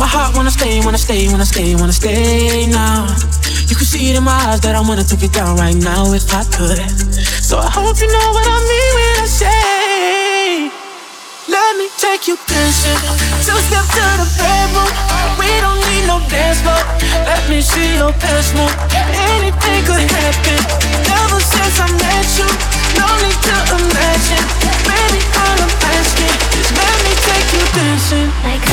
my heart wanna stay, wanna stay, wanna stay, wanna stay now. You can see it in my eyes that I wanna take it down right now if I could. So I hope you know what I mean when I say. Let me take you dancing. Two step to the bedroom. We don't need no dance floor. Let me see your best move. Anything could happen. Ever since I met you, no need to imagine. Baby, all I'm asking is let me take you dancing. Like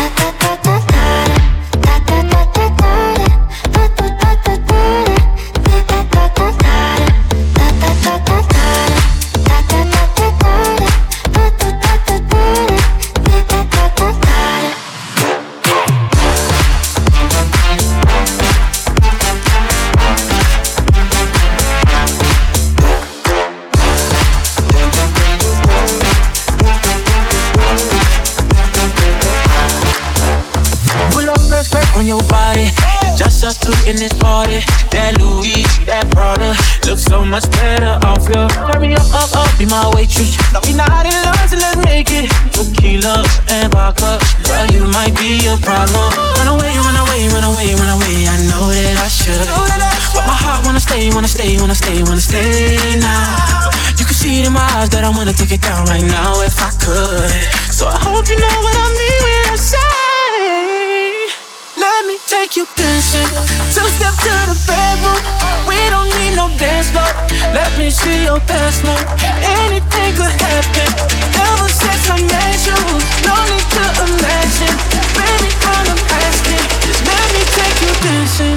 waitress. No, we not in love, so let's make it. Tequila and vodka, girl, you might be a problem. Run away, run away, run away, run away. I know that I should, but my heart wanna stay, wanna stay, wanna stay, wanna stay now. You can see it in my eyes that I wanna take it down right now if I could. So I hope you know what I mean when I say. Let me take you dancing. Two step to the bedroom. We don't need no dance floor. Let me see your best move. Anything could happen. Ever since I met you, no need to imagine. Baby, all I'm asking is let me take you dancing.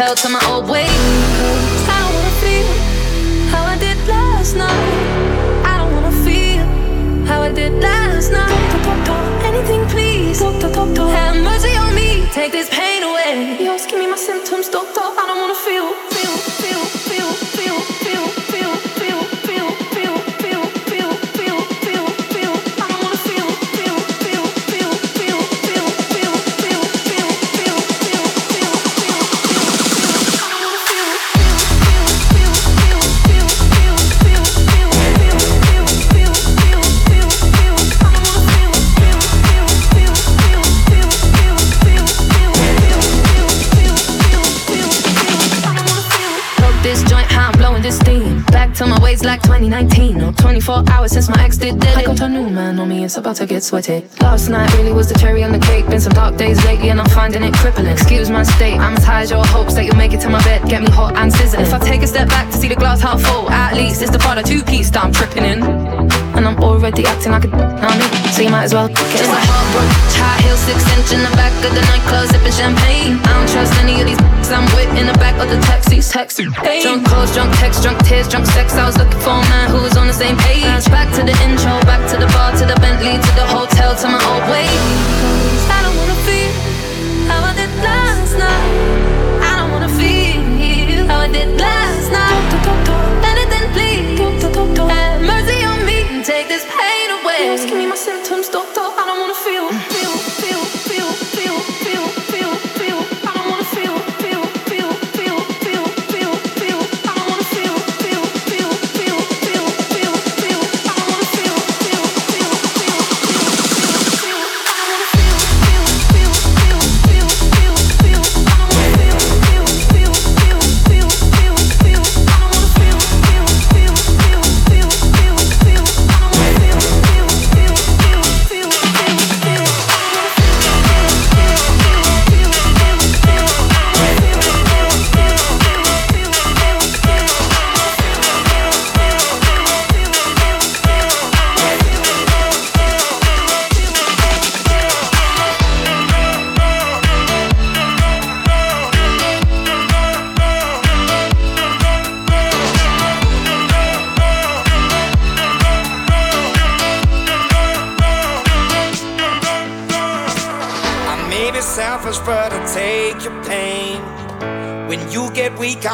held to my how this steam. Back to my ways like 2019. No 24 hours since my ex did dead. I got a new man on me, it's about to get sweaty. Last night really was the cherry on the cake. Been some dark days lately, and I'm finding it crippling. Excuse my state, I'm as high as your hopes that you'll make it to my bed. Get me hot and sizzling. If I take a step back to see the glass half full, at least it's the part of two piece that I'm tripping in. And I'm already acting like a I mean? So you might as well get Just a heartbroken high heel, six inch in the back of the nightclub, sipping champagne. I don't trust any of these I'm with in the back of the taxis. Taxi. Hey. Drunk calls, drunk texts, drunk tears, drunk sex. I was looking for a man who was on the same page. Back to the intro, back to the bar, to the Bentley, to the hotel, to my old way. I don't wanna feel how I did last night. I don't wanna feel how I did last night. Anything, please. Have mercy on me and take this pain away. Just give me my symptoms,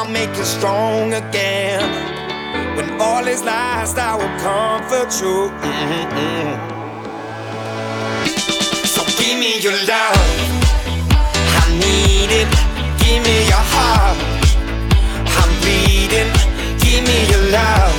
get weak, I'll make you strong again. When all is lost, I will comfort you. Mm-mm-mm. So give me your love, I need it. Give me your heart, I'm bleeding. Give me your love,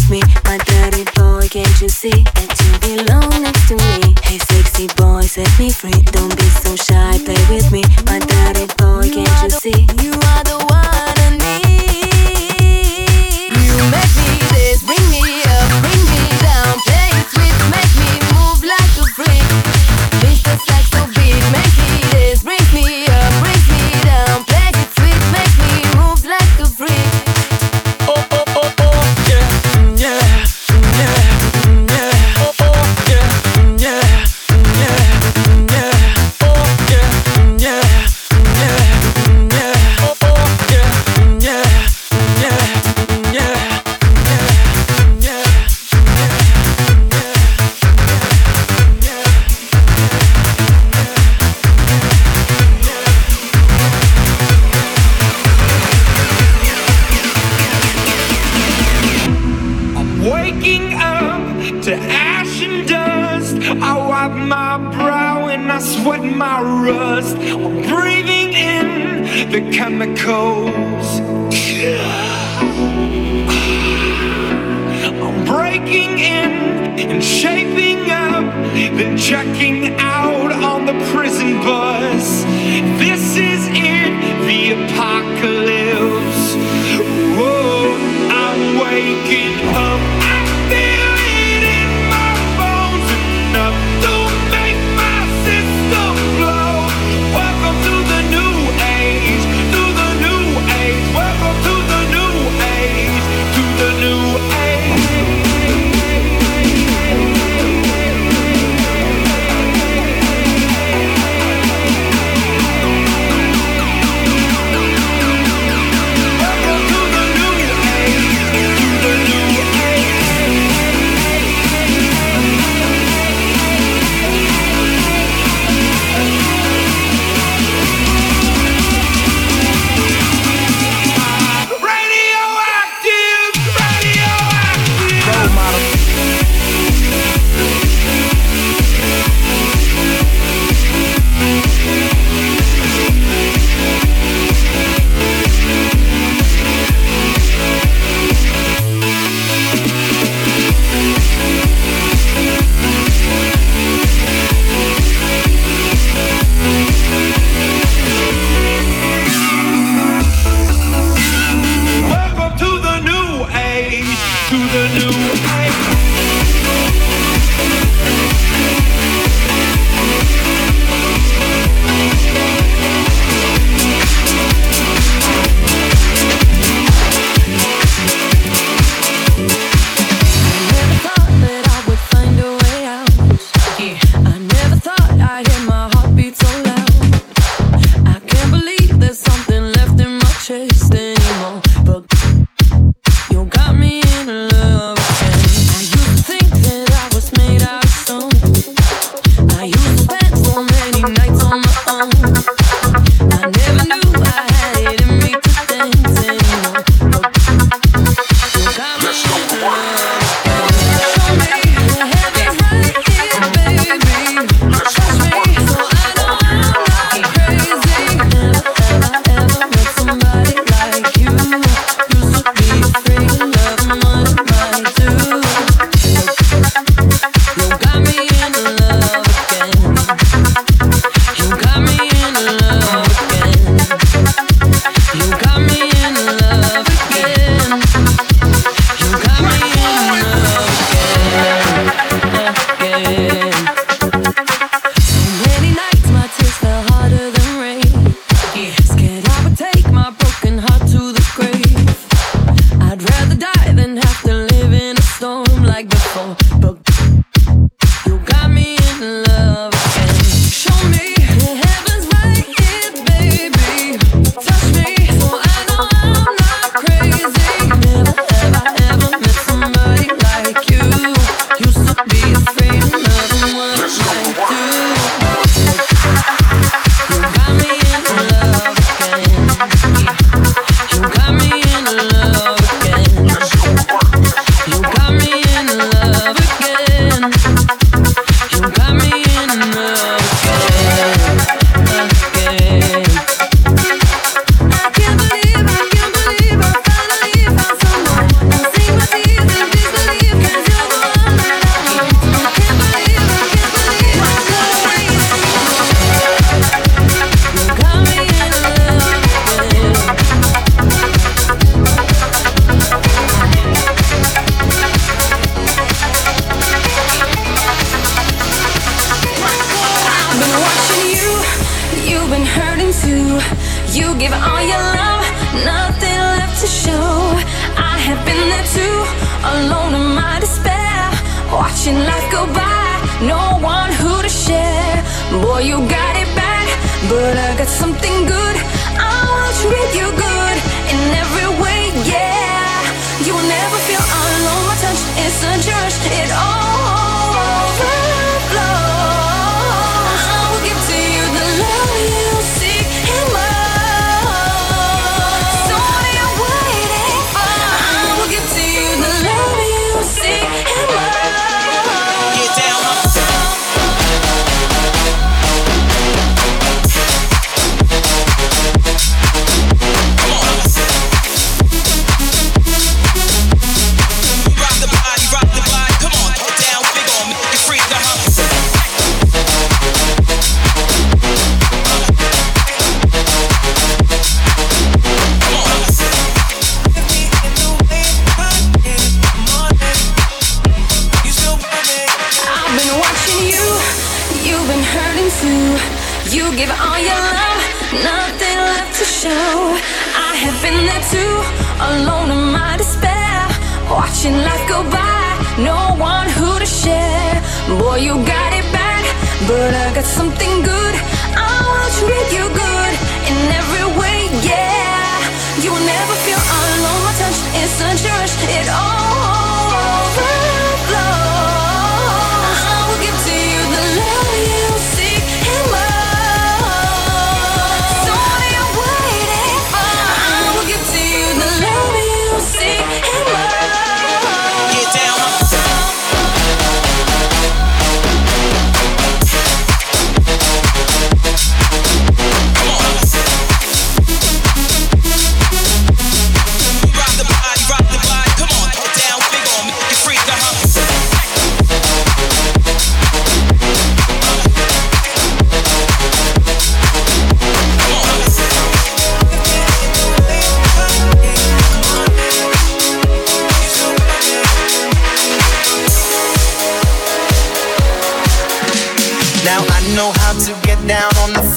with me. My dirty boy, can't you see that you belong next to me? Hey, sexy boy, set me free. Don't be so shy.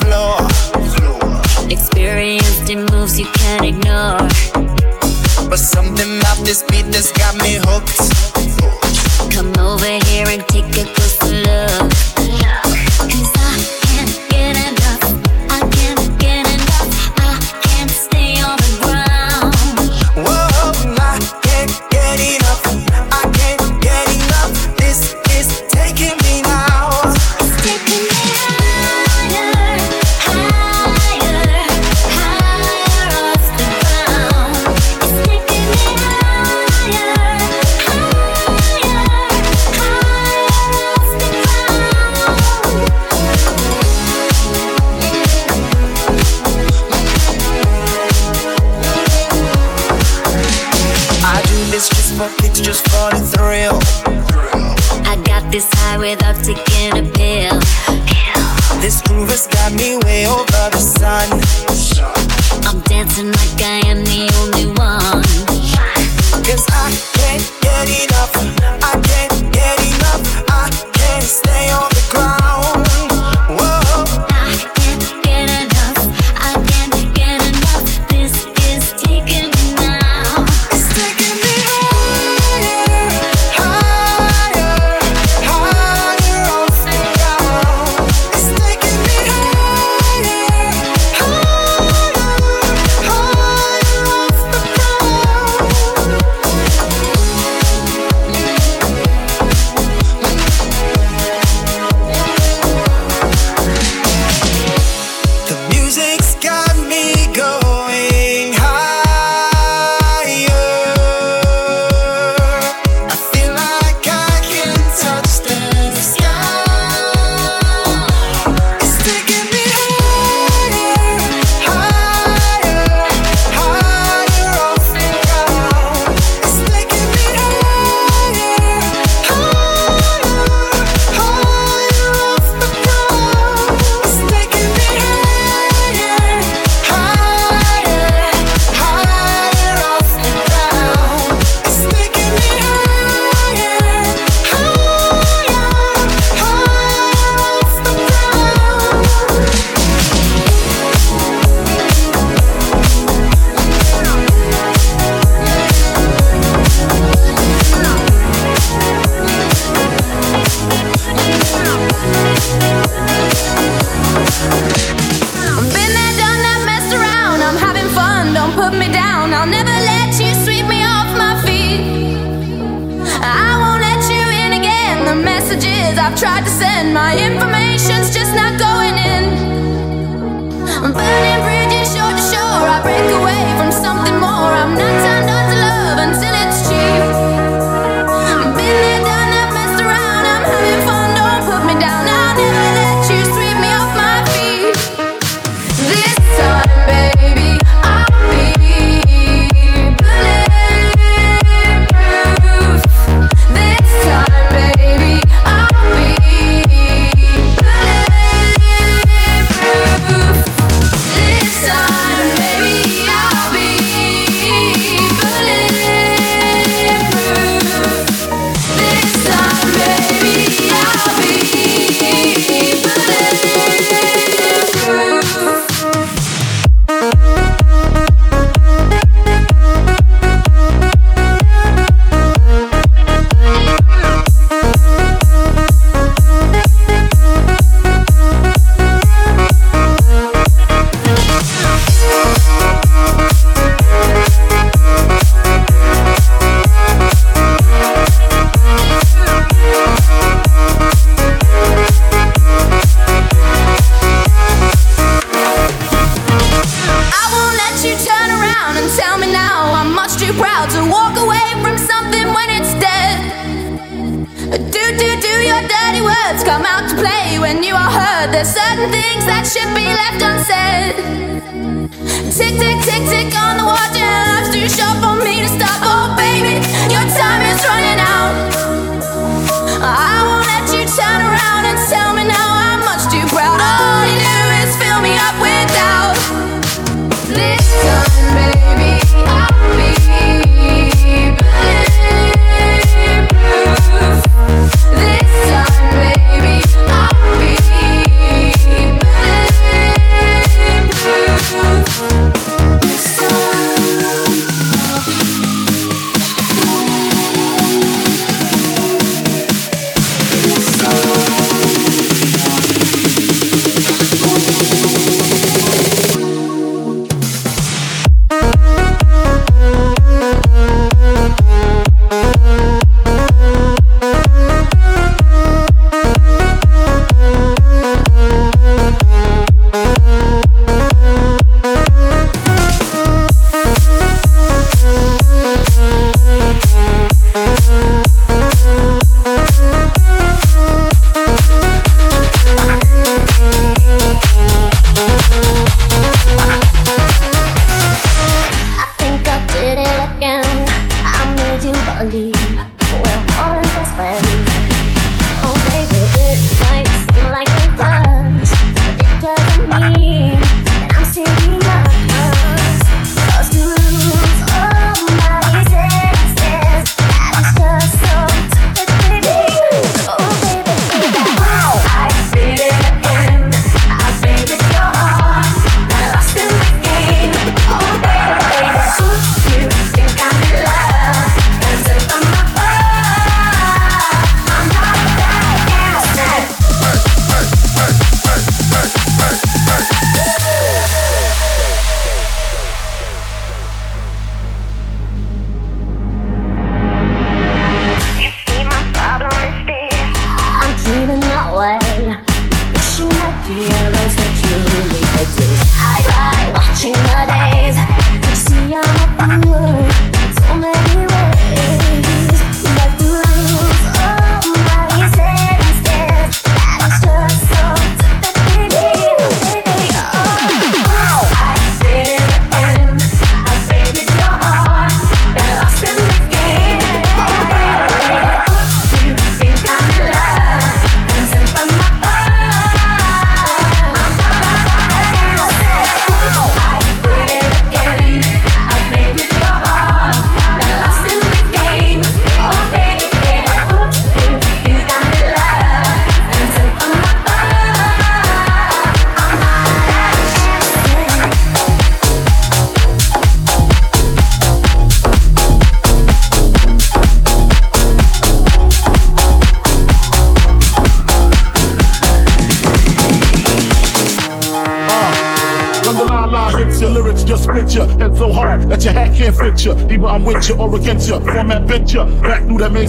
floor. Experienced in moves you can't ignore. But something about this beat that's got me hooked. Come over here and take a closer look.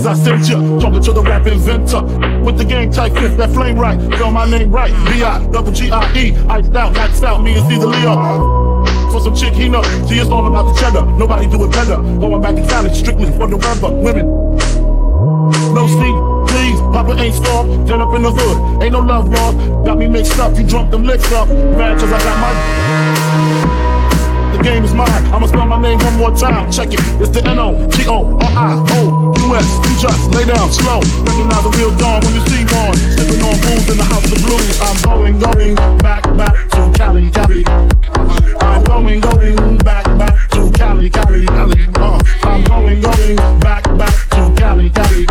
Maze I sent you. Talking to the rap inventor. With the game tight fist, that flame right. Spell my name right. B-I, double G-I-E. Iced out, maxed out, me and Caesar Leo. For some chick he know. See, it's all about the cheddar. Nobody do it better. Going back in college, strictly for the rubber. Women. No sleep, please. Papa ain't soft. Turn up in the hood. Ain't no love lost. Got me mixed up. You drunk them licks up. Mad cause I got my. Game is mine. I'ma spell my name one more time. Check it. It's the N O T O R I O U S. You just lay down slow. Recognize the real dawn when you see one. Sipping on booze in the house of blues. I'm going, going back, back to Cali, Cali. I'm going, going back, back to Cali, Cali, Cali. Uh, I'm going, going back, back to Cali, Cali.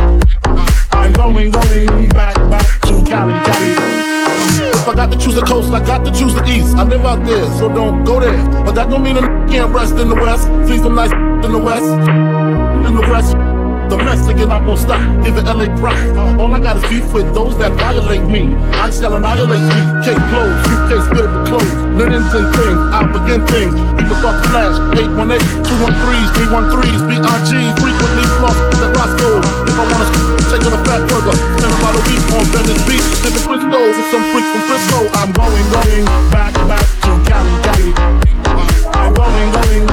I'm going, going back, back to Cali, Cali. If I got to choose the coast, I got to choose the east. I live out there, so don't go there. But that don't mean I can't rest in the west. See some nice in the west, in the west. Domestic and I'm gonna stop, give it LA pride. All I got is beef with those that violate me. I shall annihilate me. Cake clothes, suitcase filled with clothes, linens and things. I begin things. People to flash. 818, 213s, 313s, BRG, frequently floss the Roscoe. If I wanna take a Fatburger, spend a lot of week on Venice Beach, sipping Frisco with some freak from Frisco. I'm going, going back, back to Cali, Cali. I'm going, going